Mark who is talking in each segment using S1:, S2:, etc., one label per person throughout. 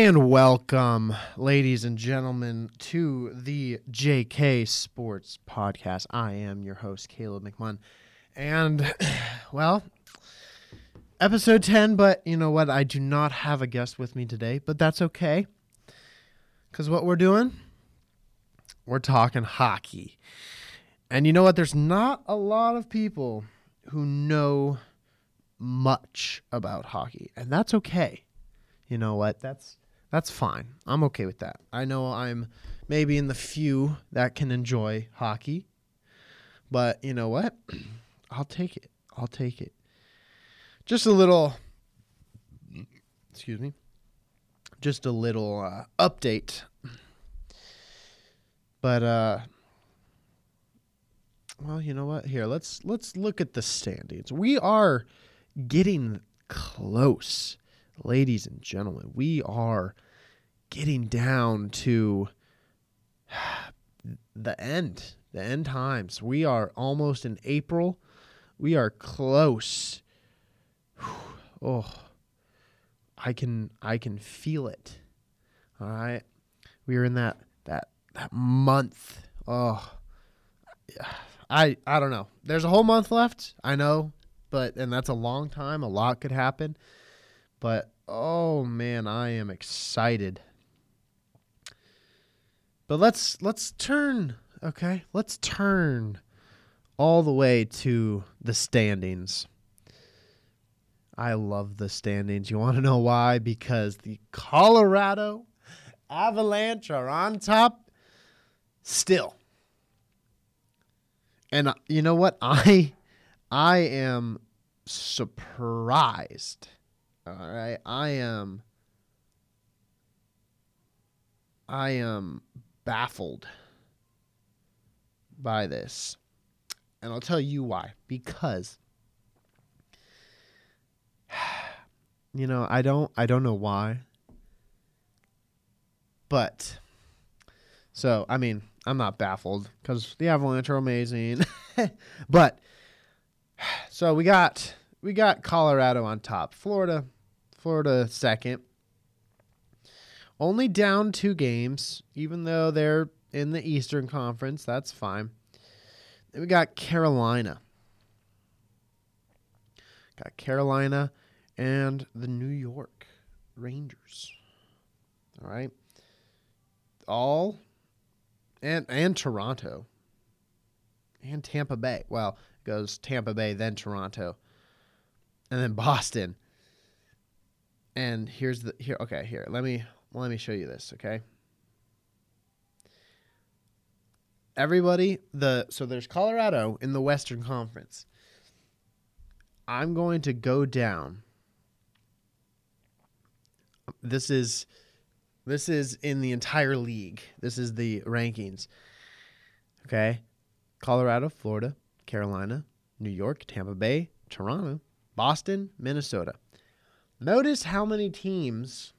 S1: And welcome, ladies and gentlemen, to the JK Sports Podcast. I am your host, Caleb McMunn. And, well, episode 10, but you know what? I do not have a guest with me today, but that's okay. Because what we're doing, we're talking hockey. And you know what? There's not a lot of people who know much about hockey, and that's okay. You know what? That's that's fine. I'm okay with that. I know I'm maybe in the few that can enjoy hockey, but you know what? I'll take it. I'll take it. Just a little excuse me. Just a little uh, update. But uh well, you know what? Here, let's let's look at the standings. We are getting close, ladies and gentlemen. We are getting down to the end, the end times. We are almost in April. We are close. Oh, I can I can feel it. All right, we are in that that that month. Oh, I I don't know. There's a whole month left. I know but and that's a long time. A lot could happen. But oh man, I am excited. But let's let's turn, okay? Let's turn all the way to the standings. I love the standings. You want to know why? Because the Colorado Avalanche are on top still. And uh, you know what? I I am surprised. All right. I am I am baffled by this. And I'll tell you why. Because you know, I don't I don't know why. But so, I mean, I'm not baffled cuz the Avalanche are amazing. but so we got we got Colorado on top. Florida, Florida second. Only down two games, even though they're in the Eastern Conference. That's fine. Then we got Carolina. Got Carolina and the New York Rangers. All right. All and and Toronto. And Tampa Bay. Well, goes Tampa Bay, then Toronto, and then Boston. And here's the here. Okay, here. Let me let me show you this. Okay. Everybody, the so there's Colorado in the Western Conference. I'm going to go down. This is this is in the entire league. This is the rankings. Okay. Colorado, Florida, Carolina, New York, Tampa Bay, Toronto, Boston, Minnesota. Notice how many teams,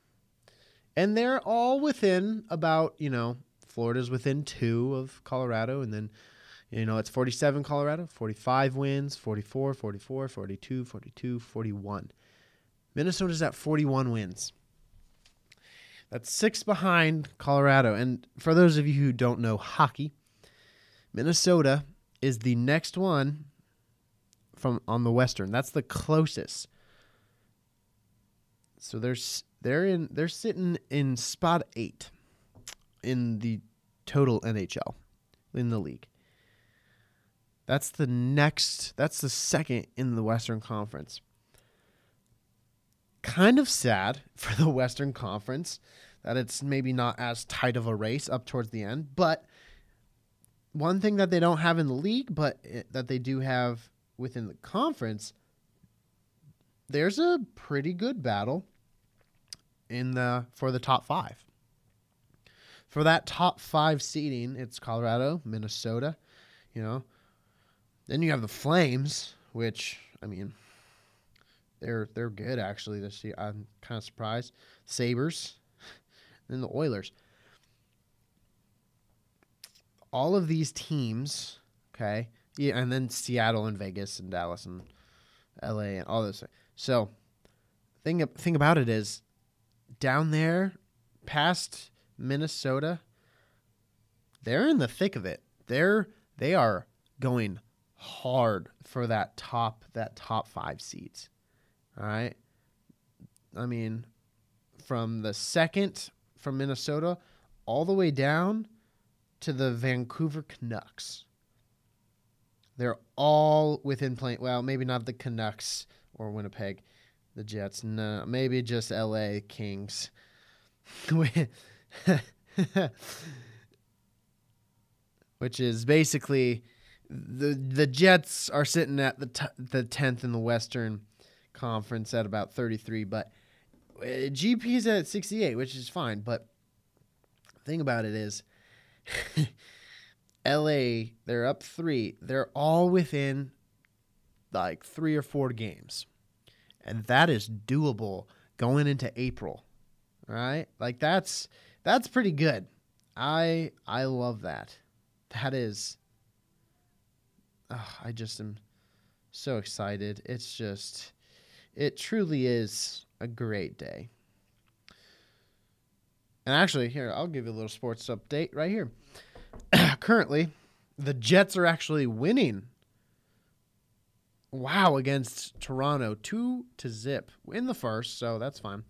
S1: and they're all within about, you know, Florida's within two of Colorado, and then, you know, it's 47 Colorado, 45 wins, 44, 44, 42, 42, 41. Minnesota's at 41 wins. That's six behind Colorado. And for those of you who don't know hockey, Minnesota is the next one from on the western. That's the closest. So they're they're in they're sitting in spot 8 in the total NHL in the league. That's the next that's the second in the Western Conference. Kind of sad for the Western Conference that it's maybe not as tight of a race up towards the end, but one thing that they don't have in the league, but that they do have within the conference, there's a pretty good battle in the for the top five. For that top five seeding, it's Colorado, Minnesota, you know. Then you have the Flames, which I mean, they're they're good actually this year. I'm kind of surprised. Sabres, then the Oilers all of these teams, okay, yeah, and then Seattle and Vegas and Dallas and L.A. and all those. So, thing thing about it is, down there past Minnesota, they're in the thick of it. They're they are going hard for that top that top 5 seeds. All right? I mean, from the second from Minnesota all the way down to the Vancouver Canucks. They're all within playing. Well, maybe not the Canucks or Winnipeg, the Jets. No, maybe just L.A. Kings. Which is basically the the Jets are sitting at the t- the tenth in the Western Conference at about thirty three, but uh, GP is at sixty eight, which is fine. But the thing about it is. LA, they're up three. They're all within like three or four games. And that is doable going into April. Right? Like that's that's pretty good. I I love that. That is oh, I just am so excited. It's just it truly is a great day. And actually, here, I'll give you a little sports update right here. currently, the Jets are actually winning. Wow, against Toronto, two to zip in the first, so that's fine.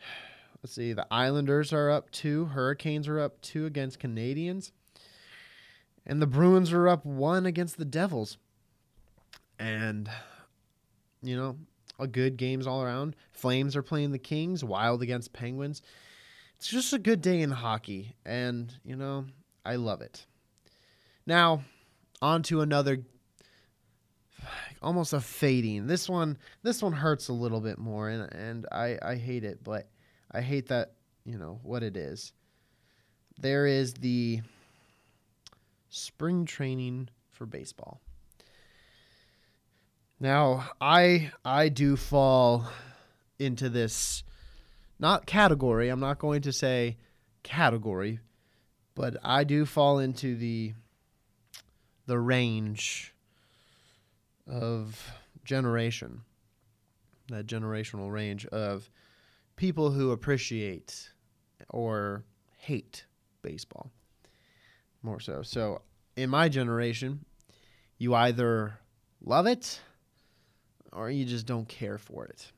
S1: Let's see, the Islanders are up two, Hurricanes are up two against Canadiens, and the Bruins are up one against the Devils. And you know, a good games all around. Flames are playing the Kings, Wild against Penguins it's just a good day in hockey, and you know I love it. Now, on to another, almost a fading. This one, this one hurts a little bit more, and and I I hate it, but I hate that you know what it is. There is the spring training for baseball. Now, I I do fall into this not category. I'm not going to say category, but I do fall into the the range of generation, that generational range of people who appreciate or hate baseball more so. So in my generation, you either love it or you just don't care for it.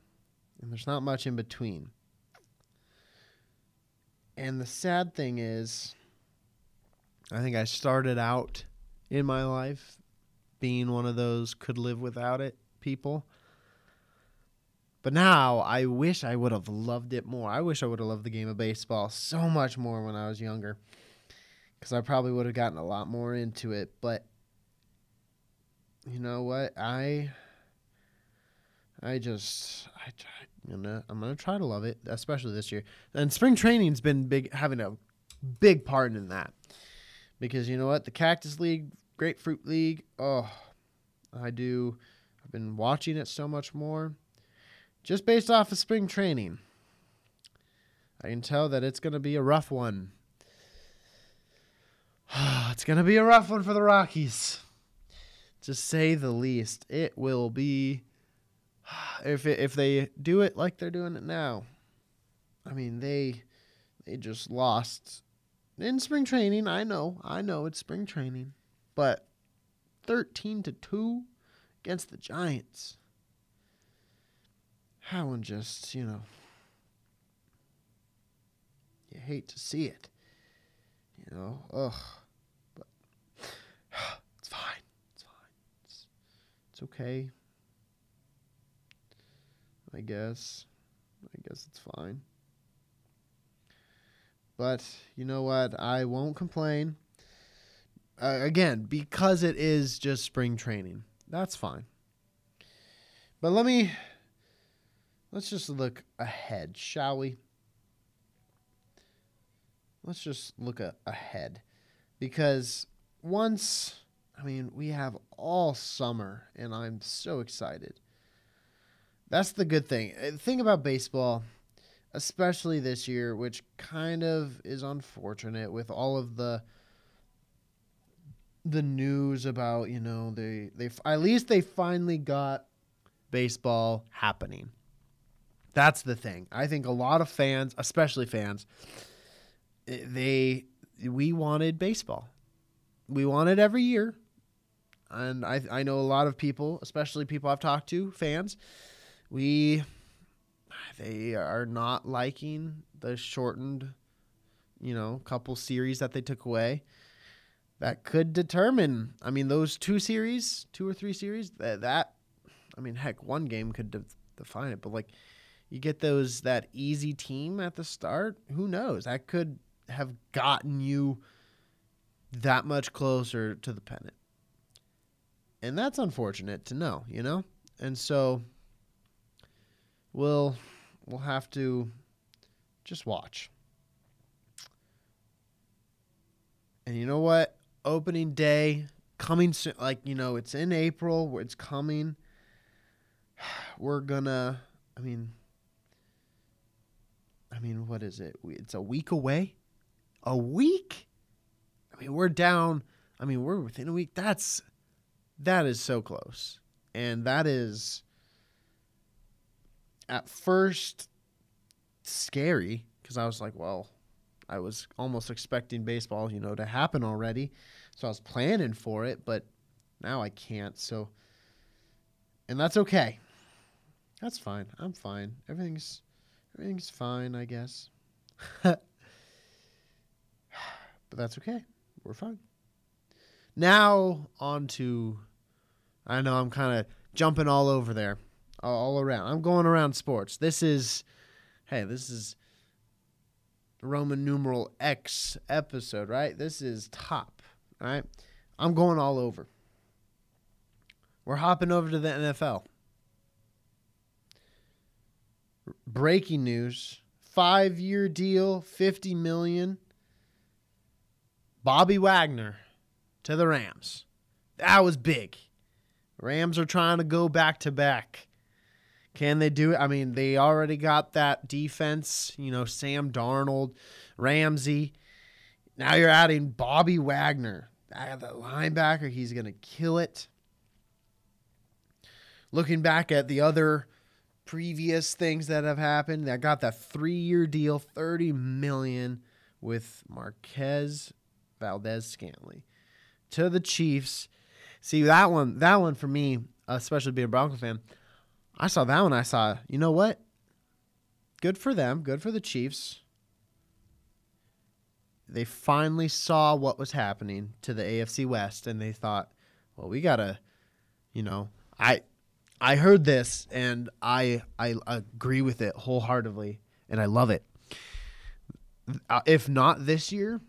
S1: And there's not much in between. And the sad thing is, I think I started out in my life being one of those could live without it people. But now I wish I would have loved it more. I wish I would have loved the game of baseball so much more when I was younger. Because I probably would have gotten a lot more into it. But you know what? I I just I, I'm gonna I'm gonna try to love it, especially this year. And spring training's been big, having a big part in that, because you know what, the Cactus League, Grapefruit League, oh, I do. I've been watching it so much more, just based off of spring training. I can tell that it's gonna be a rough one. it's gonna be a rough one for the Rockies, to say the least. It will be if it, if they do it like they're doing it now, I mean they they just lost in spring training. I know, I know it's spring training, but thirteen to two against the Giants. How and just you know, you hate to see it. You know, ugh, but it's fine. It's fine. It's, it's okay. I guess. I guess it's fine. But you know what? I won't complain. Uh, again, because it is just spring training. That's fine. But let me let's just look ahead, shall we? Let's just look a- ahead because once I mean, we have all summer and I'm so excited. That's the good thing. Uh, thing about baseball, especially this year, which kind of is unfortunate with all of the the news about you know they they at least they finally got baseball happening. That's the thing. I think a lot of fans, especially fans, eh, they we wanted baseball. We wanted every year. And I I know a lot of people, especially people I've talked to, fans, we they are not liking the shortened, you know, couple series that they took away. That could determine. I mean, those two series, two or three series, that, that I mean, heck, one game could de- define it. But like, you get those that easy team at the start. Who knows? That could have gotten you that much closer to the pennant. And that's unfortunate to know, you know? And so we'll we'll have to just watch. And you know what? Opening day coming soon. Like, you know, it's in April. It's coming. We're gonna, I mean, I mean, what is it? It's a week away. A week? I mean, we're down. I mean, we're within a week. That's that is so close, and that is at first scary because I was like, well, I was almost expecting baseball, you know, to happen already, so I was planning for it, but now I can't. So, and that's okay. That's fine. I'm fine. Everything's everything's fine, I guess. but that's okay. We're fine. Now on to I know I'm kind of jumping all over there, all around. I'm going around sports. This is hey, this is Roman numeral X episode, right? This is top, right? I'm going all over. We're hopping over to the NFL. Breaking news: five-year deal, fifty million. Bobby Wagner to the Rams. That was big. Rams are trying to go back to back. Can they do it? I mean, they already got that defense, you know, Sam Darnold, Ramsey. Now you're adding Bobby Wagner. I The linebacker, he's going to kill it. Looking back at the other previous things that have happened, I got that three year deal, 30 million with Marquez Valdes-Scantling to the Chiefs. See that one, that one for me, especially being a Bronco fan, I saw that one. I saw, you know what? Good for them. Good for the Chiefs. They finally saw what was happening to the AFC West, and they thought, well, we gotta, you know, I, I heard this, and I I agree with it wholeheartedly, and I love it. Uh, if not this year,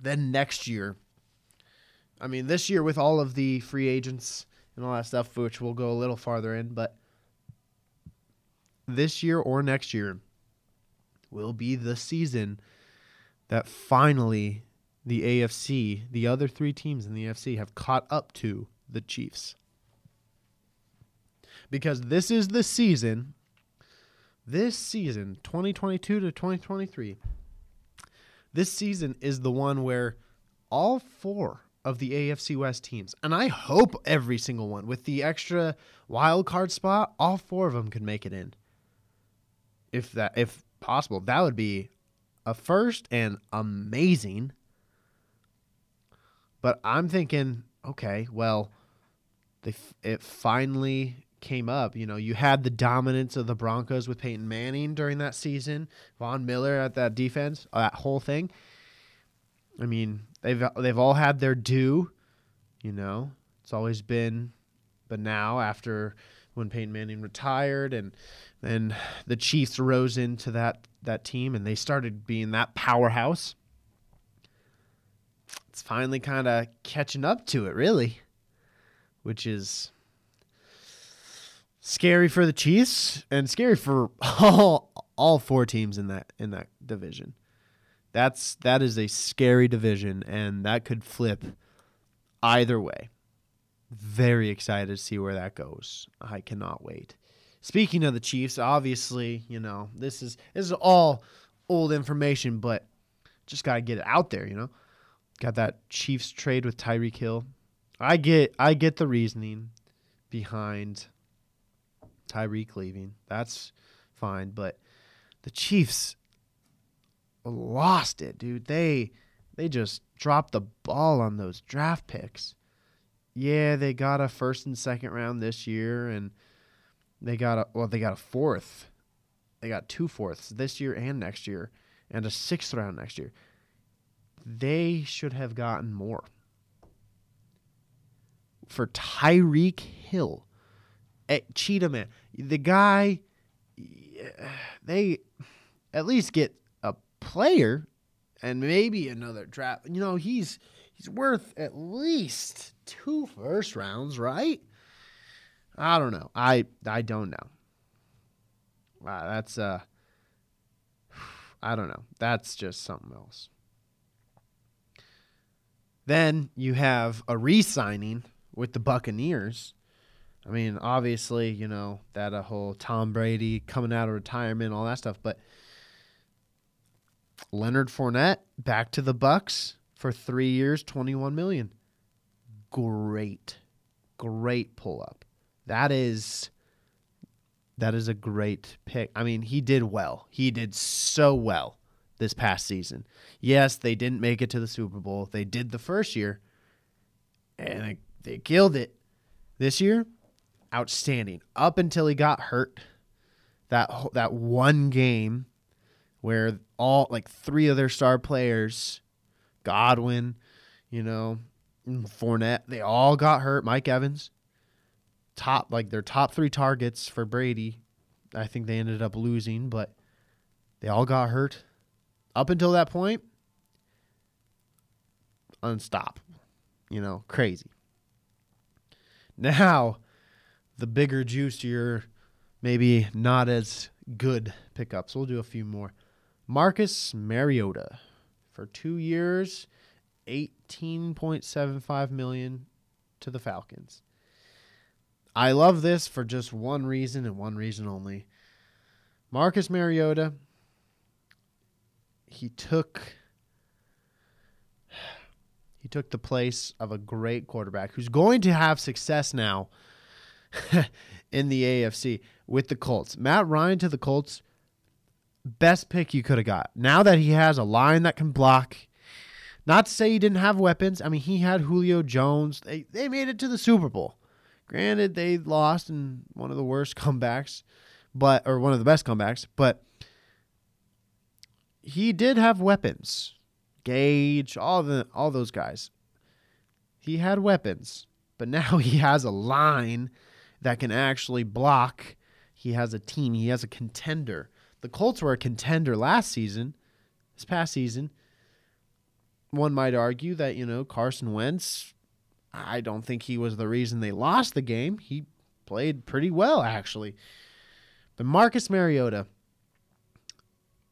S1: then next year. I mean, this year with all of the free agents and all that stuff, which we'll go a little farther in, but this year or next year will be the season that finally the AFC, the other three teams in the AFC, have caught up to the Chiefs. Because this is the season, this season, 2022 to 2023, this season is the one where all four of the AFC West teams, and I hope every single one, with the extra wild card spot, all four of them can make it in. If that, if possible, that would be a first and amazing. But I'm thinking, okay, well, they it finally came up. You know, you had the dominance of the Broncos with Peyton Manning during that season, Von Miller at that defense, uh, that whole thing. I mean, they've they've all had their due. You know, it's always been, but now after when Peyton Manning retired and then the Chiefs rose into that that team and they started being that powerhouse. It's finally kind of catching up to it, really, which is scary for the Chiefs and scary for all all four teams in that in that division. That's that is a scary division and that could flip either way. Very excited to see where that goes. I cannot wait. Speaking of the Chiefs, obviously, you know, this is this is all old information, but just got to get it out there, you know. Got that Chiefs trade with Tyreek Hill. I get I get the reasoning behind Tyreek leaving. That's fine, but the Chiefs lost it, dude. They they just dropped the ball on those draft picks. Yeah, they got a first and second round this year and they got a well, they got a fourth. They got two fourths this year and next year and a sixth round next year. They should have gotten more. For Tyreek Hill, at eh, Cheetah Man, the guy, they at least get a player and maybe another draft. You know, he's he's worth at least two first rounds, right? I don't know. I I don't know. Wow, that's uh I don't know. That's just something else. Then you have a re-signing with the Buccaneers. I mean, obviously, you know, that a whole Tom Brady coming out of retirement, all that stuff, but Leonard Fournette back to the Bucs for 3 years, 21 million. Great. Great pull up. That is that is a great pick. I mean, he did well. He did so well this past season. Yes, they didn't make it to the Super Bowl. They did the first year, and they, they killed it. This year, outstanding. Up until he got hurt, that that one game where all like three of their star players, Godwin, you know, Fournette, they all got hurt. Mike Evans, top like their top three targets for Brady. I think they ended up losing, but they all got hurt up until that point, unstoppable. You know, crazy. Now, the bigger, juicier, maybe not as good pickups. We'll do a few more. Marcus Mariota for two years, eighteen point seven five million to the Falcons. I love this for just one reason and one reason only. Marcus Mariota he took he took the place of a great quarterback who's going to have success now in the AFC with the Colts. Matt Ryan to the Colts, best pick you could have got. Now that he has a line that can block, not to say he didn't have weapons. I mean, he had Julio Jones. They they made it to the Super Bowl. Granted, they lost in one of the worst comebacks, but or one of the best comebacks, but he did have weapons. Gage, all the all those guys. He had weapons, but now he has a line that can actually block. He has a team. He has a contender. The Colts were a contender last season, this past season. One might argue that, you know, Carson Wentz, I don't think he was the reason they lost the game. He played pretty well, actually. But Marcus Mariota,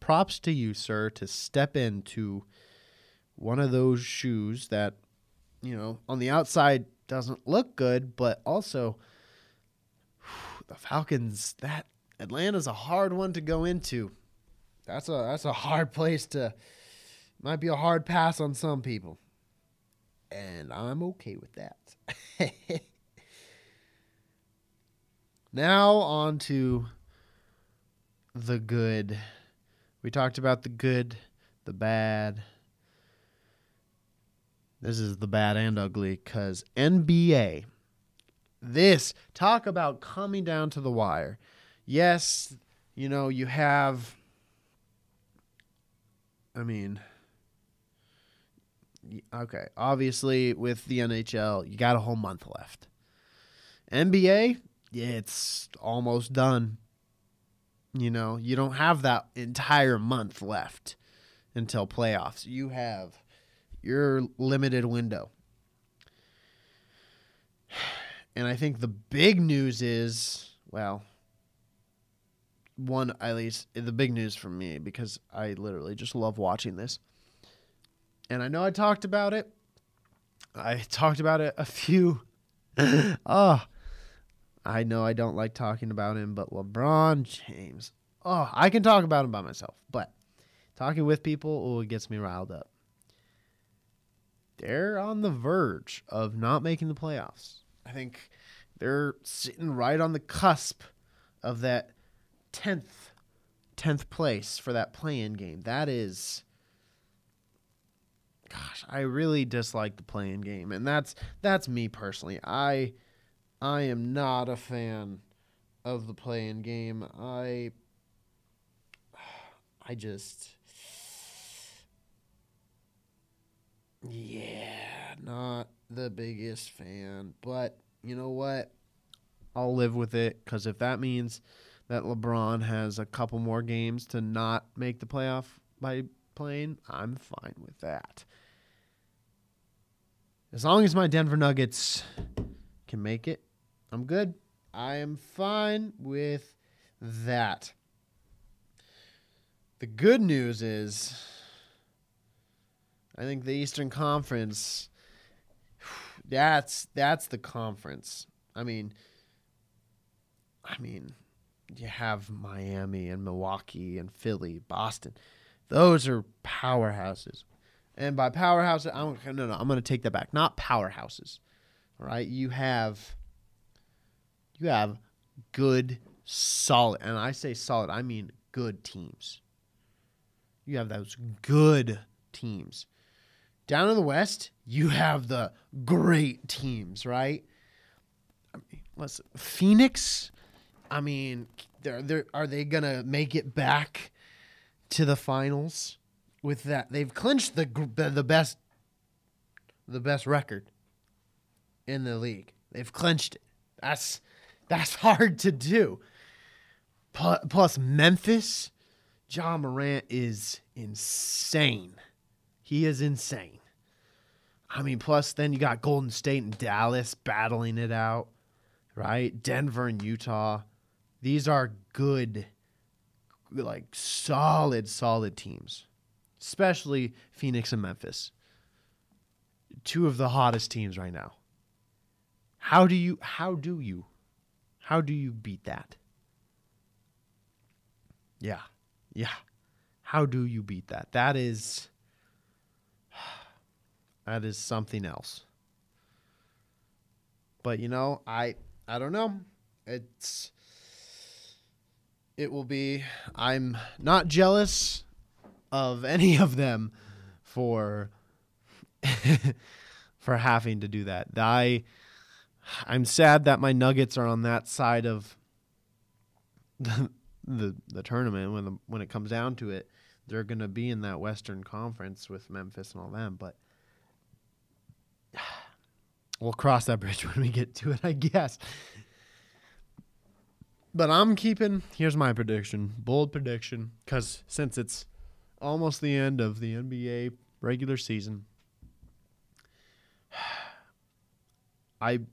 S1: props to you, sir, to step into one of those shoes that, you know, on the outside doesn't look good, but also the Falcons, that Atlanta's a hard one to go into. That's a that's a hard place to might be a hard pass on some people. And I'm okay with that. now on to the good we talked about the good, the bad. This is the bad and ugly because NBA, this, talk about coming down to the wire. Yes, you know, you have, I mean, okay, obviously with the NHL, you got a whole month left. NBA, yeah, it's almost done. You know, you don't have that entire month left until playoffs. You have your limited window. And I think the big news is, well, one at least the big news for me because I literally just love watching this. And I know I talked about it. I talked about it a few oh I know I don't like talking about him, but LeBron James. Oh, I can talk about him by myself, but talking with people, oh, it gets me riled up. They're on the verge of not making the playoffs. I think they're sitting right on the cusp of that 10th 10th place for that play-in game. That is gosh, I really dislike the play-in game and that's that's me personally. I I am not a fan of the play-in game. I I just yeah, not the biggest fan, but you know what? I'll live with it cuz if that means that LeBron has a couple more games to not make the playoff by playing, I'm fine with that. As long as my Denver Nuggets can make it, I'm good. I am fine with that. The good news is I think the Eastern Conference that's that's the conference. I mean I mean you have Miami and Milwaukee and Philly, Boston. Those are powerhouses. And by powerhouses, I'm no no, I'm going to take that back. Not powerhouses. All right? You have you have good solid and I say solid, I mean good teams. You have those good teams. Down in the West, you have the great teams, right? I mean, listen, Phoenix I mean, they're, they're, are they going to make it back to the finals with that? They've clinched the the best the best record in the league. They've clinched it. That's that's hard to do. Plus Memphis, Ja Morant is insane. He is insane. I mean, plus then you got Golden State and Dallas battling it out, right? Denver and Utah. These are good, like solid, solid teams, especially Phoenix and Memphis. Two of the hottest teams right now. How do you, how do you, how do you beat that? Yeah, yeah. How do you beat that? That is, that is something else. But you know, I, I don't know. It's, it will be I'm not jealous of any of them for for having to do that. I I'm sad that my Nuggets are on that side of the the, the tournament when the, when it comes down to it. They're going to be in that Western Conference with Memphis and all them, but we'll cross that bridge when we get to it, I guess. But I'm keeping. Here's my prediction, bold prediction, because since it's almost the end of the NBA regular season, I.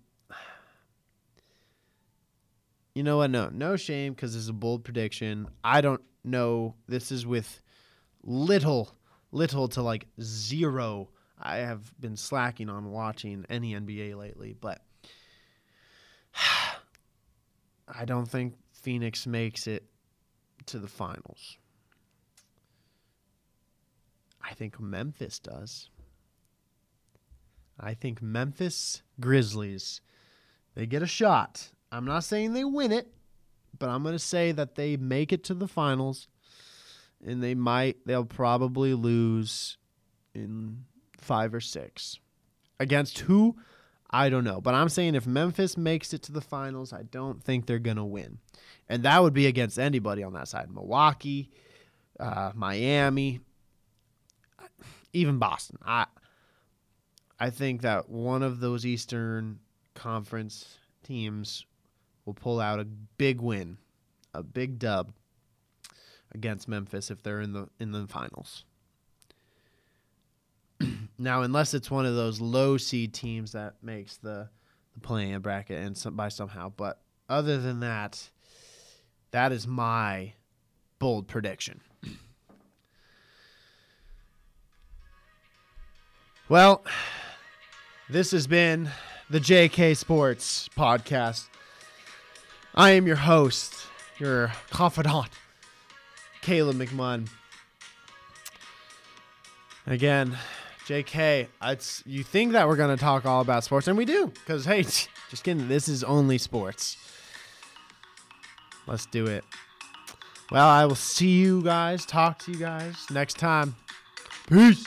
S1: You know what? No, no shame because it's a bold prediction. I don't know. This is with little, little to like zero. I have been slacking on watching any NBA lately, but I don't think Phoenix makes it to the finals. I think Memphis does. I think Memphis Grizzlies, they get a shot. I'm not saying they win it, but I'm going to say that they make it to the finals and they might, they'll probably lose in five or six. Against who? I don't know. But I'm saying if Memphis makes it to the finals, I don't think they're going to win. And that would be against anybody on that side Milwaukee, uh, Miami, even Boston. I, I think that one of those Eastern Conference teams will pull out a big win, a big dub against Memphis if they're in the in the finals. Now, unless it's one of those low seed teams that makes the the play-in bracket and some, by somehow, but other than that, that is my bold prediction. Well, this has been the JK Sports podcast. I am your host, your confidant, Caleb McMunn. Again, JK, it's you think that we're gonna talk all about sports, and we do, because hey, just kidding. This is only sports. Let's do it. Well, I will see you guys, talk to you guys next time. Peace.